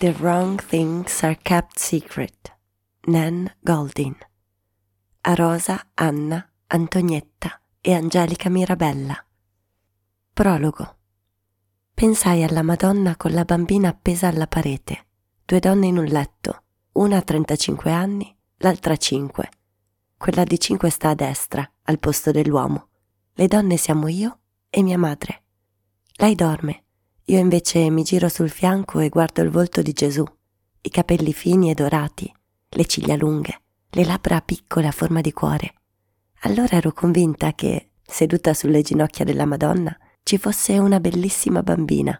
The Wrong Things Are Kept Secret. Nan Goldin. A Rosa, Anna, Antonietta e Angelica Mirabella. Prologo. Pensai alla Madonna con la bambina appesa alla parete, due donne in un letto, una a 35 anni, l'altra 5. Quella di 5 sta a destra, al posto dell'uomo. Le donne siamo io e mia madre. Lei dorme, io invece mi giro sul fianco e guardo il volto di Gesù, i capelli fini e dorati, le ciglia lunghe, le labbra piccole a forma di cuore. Allora ero convinta che, seduta sulle ginocchia della Madonna, ci fosse una bellissima bambina.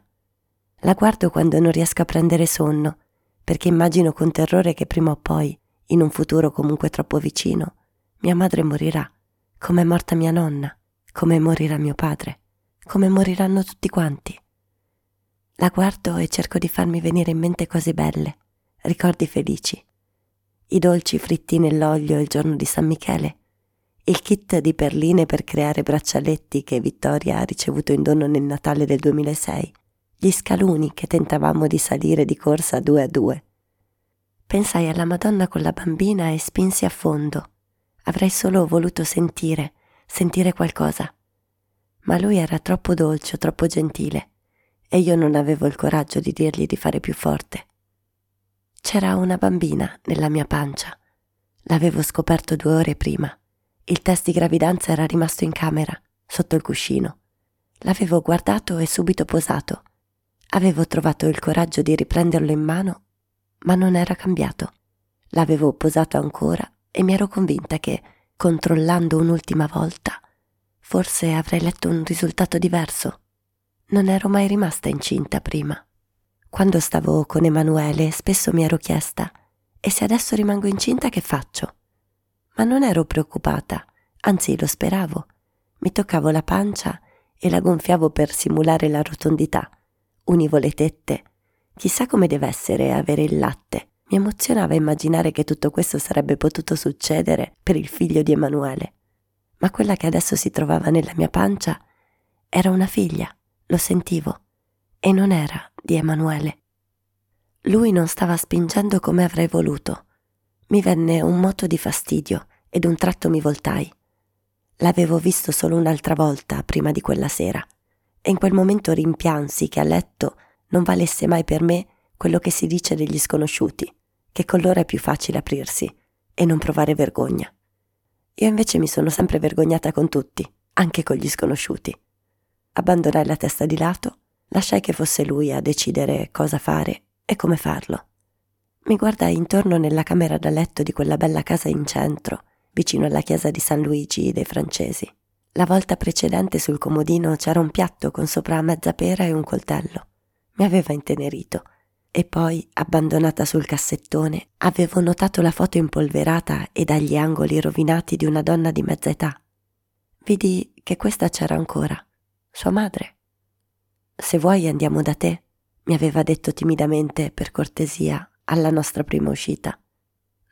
La guardo quando non riesco a prendere sonno, perché immagino con terrore che prima o poi, in un futuro comunque troppo vicino, mia madre morirà, come è morta mia nonna, come morirà mio padre, come moriranno tutti quanti. La guardo e cerco di farmi venire in mente cose belle, ricordi felici. I dolci fritti nell'olio il giorno di San Michele, il kit di perline per creare braccialetti che Vittoria ha ricevuto in dono nel Natale del 2006, gli scaluni che tentavamo di salire di corsa due a due. Pensai alla Madonna con la bambina e spinsi a fondo. Avrei solo voluto sentire, sentire qualcosa. Ma lui era troppo dolce, troppo gentile, e io non avevo il coraggio di dirgli di fare più forte. C'era una bambina nella mia pancia. L'avevo scoperto due ore prima. Il test di gravidanza era rimasto in camera, sotto il cuscino. L'avevo guardato e subito posato. Avevo trovato il coraggio di riprenderlo in mano, ma non era cambiato. L'avevo posato ancora e mi ero convinta che, controllando un'ultima volta, forse avrei letto un risultato diverso. Non ero mai rimasta incinta prima. Quando stavo con Emanuele spesso mi ero chiesta, e se adesso rimango incinta che faccio? ma non ero preoccupata, anzi lo speravo. Mi toccavo la pancia e la gonfiavo per simulare la rotondità. Univo le tette. Chissà come deve essere avere il latte. Mi emozionava immaginare che tutto questo sarebbe potuto succedere per il figlio di Emanuele. Ma quella che adesso si trovava nella mia pancia era una figlia, lo sentivo, e non era di Emanuele. Lui non stava spingendo come avrei voluto mi venne un moto di fastidio ed un tratto mi voltai. L'avevo visto solo un'altra volta prima di quella sera e in quel momento rimpiansi che a letto non valesse mai per me quello che si dice degli sconosciuti, che con loro è più facile aprirsi e non provare vergogna. Io invece mi sono sempre vergognata con tutti, anche con gli sconosciuti. Abbandonai la testa di lato, lasciai che fosse lui a decidere cosa fare e come farlo. Mi guardai intorno nella camera da letto di quella bella casa in centro, vicino alla chiesa di San Luigi dei Francesi. La volta precedente sul comodino c'era un piatto con sopra mezza pera e un coltello. Mi aveva intenerito. E poi, abbandonata sul cassettone, avevo notato la foto impolverata e dagli angoli rovinati di una donna di mezza età. Vidi che questa c'era ancora, sua madre. Se vuoi andiamo da te, mi aveva detto timidamente per cortesia alla nostra prima uscita.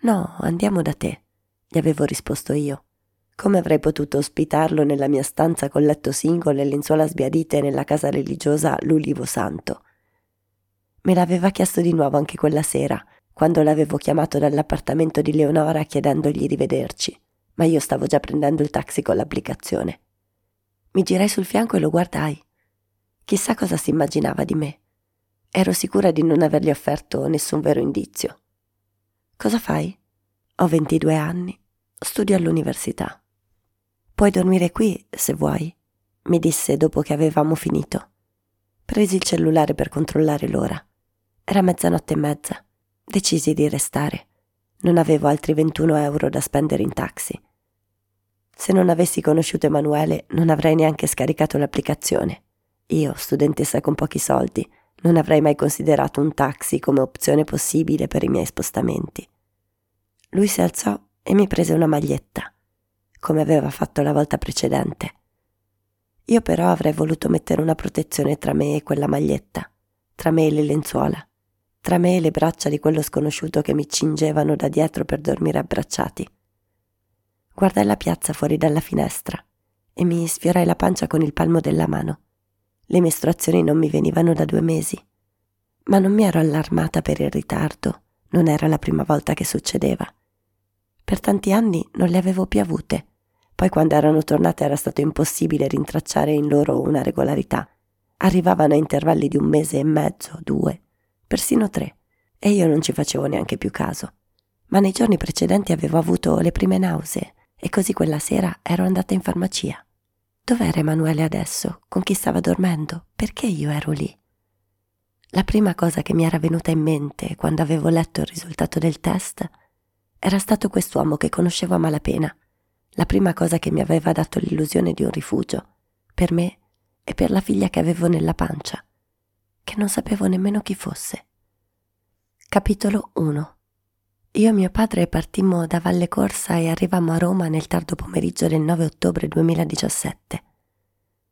No, andiamo da te, gli avevo risposto io. Come avrei potuto ospitarlo nella mia stanza col letto singolo e lenzuola sbiadite nella casa religiosa L'Ulivo Santo? Me l'aveva chiesto di nuovo anche quella sera, quando l'avevo chiamato dall'appartamento di Leonora chiedendogli di vederci, ma io stavo già prendendo il taxi con l'applicazione. Mi girai sul fianco e lo guardai. Chissà cosa si immaginava di me. Ero sicura di non avergli offerto nessun vero indizio. Cosa fai? Ho 22 anni, studio all'università. Puoi dormire qui se vuoi, mi disse dopo che avevamo finito. Presi il cellulare per controllare l'ora. Era mezzanotte e mezza. Decisi di restare. Non avevo altri 21 euro da spendere in taxi. Se non avessi conosciuto Emanuele, non avrei neanche scaricato l'applicazione. Io, studentessa con pochi soldi, non avrei mai considerato un taxi come opzione possibile per i miei spostamenti. Lui si alzò e mi prese una maglietta, come aveva fatto la volta precedente. Io però avrei voluto mettere una protezione tra me e quella maglietta, tra me e le lenzuola, tra me e le braccia di quello sconosciuto che mi cingevano da dietro per dormire abbracciati. Guardai la piazza fuori dalla finestra e mi sfiorai la pancia con il palmo della mano. Le mestruazioni non mi venivano da due mesi, ma non mi ero allarmata per il ritardo, non era la prima volta che succedeva. Per tanti anni non le avevo più avute, poi quando erano tornate era stato impossibile rintracciare in loro una regolarità. Arrivavano a intervalli di un mese e mezzo, due, persino tre, e io non ci facevo neanche più caso. Ma nei giorni precedenti avevo avuto le prime nausee e così quella sera ero andata in farmacia. Dov'era Emanuele adesso? Con chi stava dormendo? Perché io ero lì? La prima cosa che mi era venuta in mente quando avevo letto il risultato del test era stato quest'uomo che conoscevo a malapena, la prima cosa che mi aveva dato l'illusione di un rifugio, per me e per la figlia che avevo nella pancia, che non sapevo nemmeno chi fosse. Capitolo 1 Io e mio padre partimmo da Valle Corsa e arrivammo a Roma nel tardo pomeriggio del 9 ottobre 2017.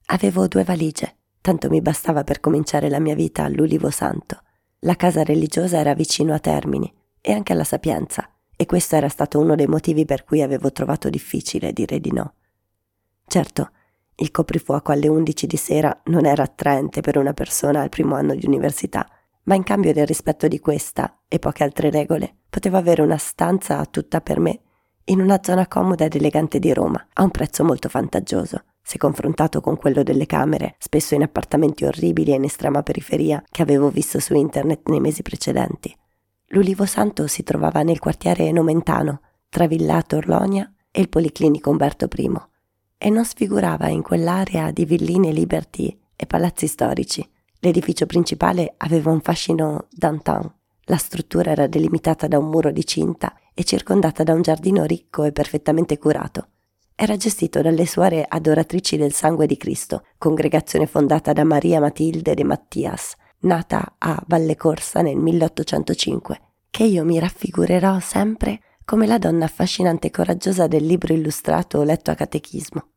Avevo due valigie tanto mi bastava per cominciare la mia vita all'Ulivo Santo. La casa religiosa era vicino a Termini e anche alla Sapienza, e questo era stato uno dei motivi per cui avevo trovato difficile dire di no. Certo, il coprifuoco alle 11 di sera non era attraente per una persona al primo anno di università, ma in cambio del rispetto di questa e poche altre regole, potevo avere una stanza tutta per me, in una zona comoda ed elegante di Roma, a un prezzo molto vantaggioso se confrontato con quello delle camere, spesso in appartamenti orribili e in estrema periferia, che avevo visto su internet nei mesi precedenti. L'Ulivo Santo si trovava nel quartiere Nomentano, tra Villato Orlonia e il Policlinico Umberto I, e non sfigurava in quell'area di villine Liberty e palazzi storici. L'edificio principale aveva un fascino downtown. La struttura era delimitata da un muro di cinta e circondata da un giardino ricco e perfettamente curato era gestito dalle suore adoratrici del sangue di Cristo, congregazione fondata da Maria Matilde de Mattias, nata a Valle Corsa nel 1805, che io mi raffigurerò sempre come la donna affascinante e coraggiosa del libro illustrato letto a catechismo.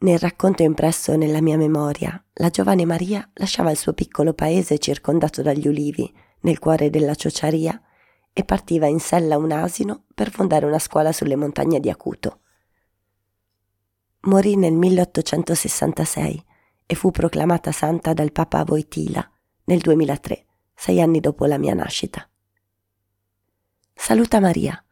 Nel racconto impresso nella mia memoria, la giovane Maria lasciava il suo piccolo paese circondato dagli ulivi, nel cuore della ciociaria, e partiva in sella un asino per fondare una scuola sulle montagne di Acuto morì nel 1866 e fu proclamata santa dal Papa Voitila nel 2003, sei anni dopo la mia nascita. Saluta Maria,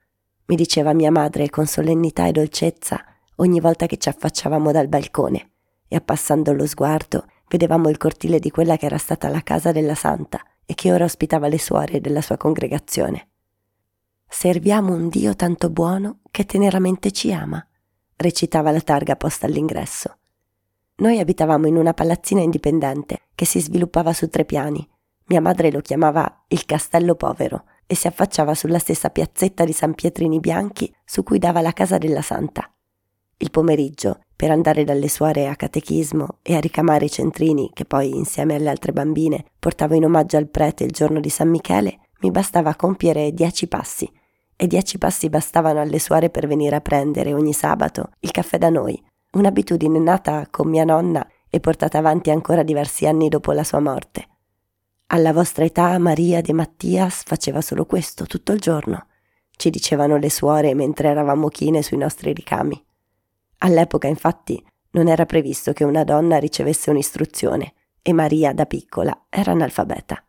mi diceva mia madre con solennità e dolcezza ogni volta che ci affacciavamo dal balcone e appassando lo sguardo vedevamo il cortile di quella che era stata la casa della santa e che ora ospitava le suore della sua congregazione. Serviamo un Dio tanto buono che teneramente ci ama recitava la targa posta all'ingresso. Noi abitavamo in una palazzina indipendente che si sviluppava su tre piani. Mia madre lo chiamava il Castello Povero e si affacciava sulla stessa piazzetta di San Pietrini Bianchi su cui dava la casa della Santa. Il pomeriggio, per andare dalle suore a catechismo e a ricamare i centrini che poi, insieme alle altre bambine, portavo in omaggio al prete il giorno di San Michele, mi bastava compiere dieci passi e dieci passi bastavano alle suore per venire a prendere ogni sabato il caffè da noi, un'abitudine nata con mia nonna e portata avanti ancora diversi anni dopo la sua morte. Alla vostra età Maria de Mattias faceva solo questo tutto il giorno, ci dicevano le suore mentre eravamo chine sui nostri ricami. All'epoca, infatti, non era previsto che una donna ricevesse un'istruzione e Maria da piccola era analfabeta.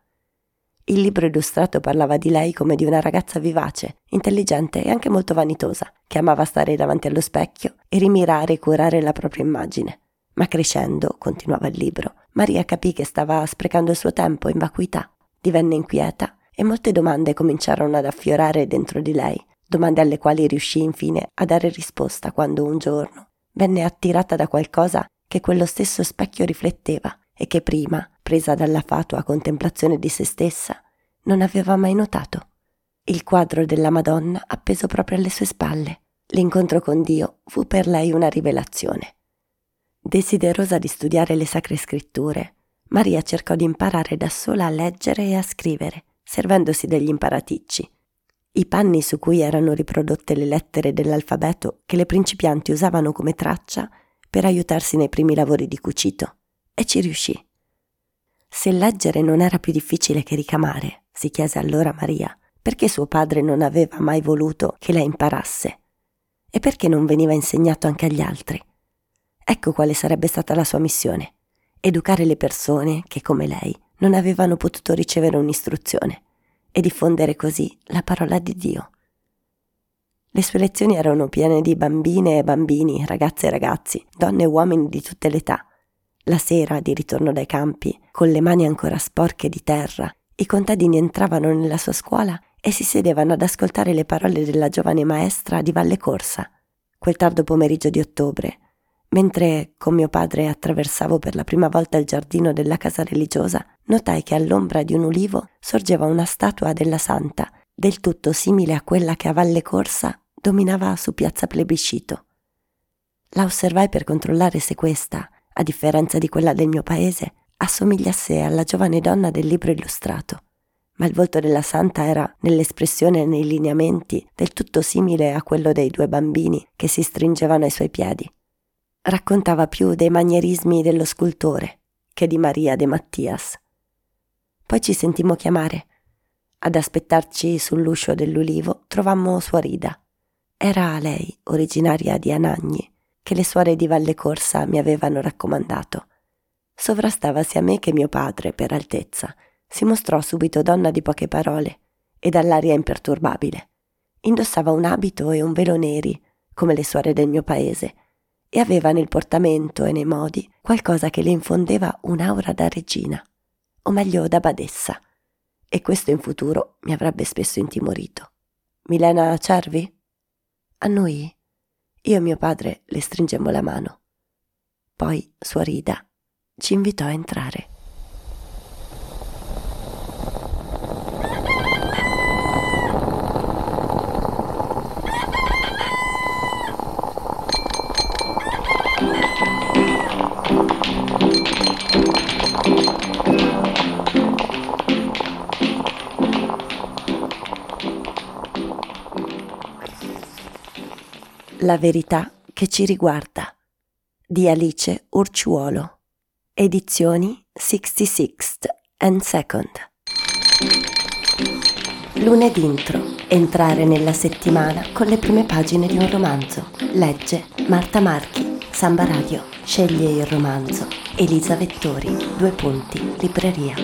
Il libro illustrato parlava di lei come di una ragazza vivace, intelligente e anche molto vanitosa, che amava stare davanti allo specchio e rimirare e curare la propria immagine. Ma crescendo, continuava il libro, Maria capì che stava sprecando il suo tempo in vacuità, divenne inquieta e molte domande cominciarono ad affiorare dentro di lei, domande alle quali riuscì infine a dare risposta quando un giorno venne attirata da qualcosa che quello stesso specchio rifletteva e che prima, presa dalla fatua contemplazione di se stessa, non aveva mai notato. Il quadro della Madonna appeso proprio alle sue spalle. L'incontro con Dio fu per lei una rivelazione. Desiderosa di studiare le sacre scritture, Maria cercò di imparare da sola a leggere e a scrivere, servendosi degli imparaticci. I panni su cui erano riprodotte le lettere dell'alfabeto che le principianti usavano come traccia per aiutarsi nei primi lavori di cucito e ci riuscì. Se leggere non era più difficile che ricamare, si chiese allora Maria, perché suo padre non aveva mai voluto che lei imparasse? E perché non veniva insegnato anche agli altri? Ecco quale sarebbe stata la sua missione. Educare le persone che, come lei, non avevano potuto ricevere un'istruzione e diffondere così la parola di Dio. Le sue lezioni erano piene di bambine e bambini, ragazze e ragazzi, donne e uomini di tutte le età. La sera, di ritorno dai campi, con le mani ancora sporche di terra, i contadini entravano nella sua scuola e si sedevano ad ascoltare le parole della giovane maestra di Valle Corsa. Quel tardo pomeriggio di ottobre, mentre con mio padre attraversavo per la prima volta il giardino della casa religiosa, notai che all'ombra di un ulivo sorgeva una statua della santa, del tutto simile a quella che a Valle Corsa dominava su piazza Plebiscito. La osservai per controllare se questa, a differenza di quella del mio paese, assomigliasse alla giovane donna del libro illustrato. Ma il volto della santa era, nell'espressione e nei lineamenti, del tutto simile a quello dei due bambini che si stringevano ai suoi piedi. Raccontava più dei manierismi dello scultore che di Maria de Mattias. Poi ci sentimmo chiamare. Ad aspettarci sull'uscio dell'ulivo trovammo Sua Rida. Era lei, originaria di Anagni, che le suore di Valle Corsa mi avevano raccomandato. Sovrastava sia me che mio padre per altezza. Si mostrò subito donna di poche parole e dall'aria imperturbabile. Indossava un abito e un velo neri, come le suore del mio paese, e aveva nel portamento e nei modi qualcosa che le infondeva un'aura da regina, o meglio da badessa, e questo in futuro mi avrebbe spesso intimorito. Milena Cervi? Annui. Io e mio padre le stringemmo la mano. Poi sua Rida ci invitò a entrare. La verità che ci riguarda di Alice Urciuolo. Edizioni 66th and Second. Lunedì intro. Entrare nella settimana con le prime pagine di un romanzo. Legge Marta Marchi, Samba Radio. Sceglie il romanzo. Elisa Vettori. Due punti. Libreria.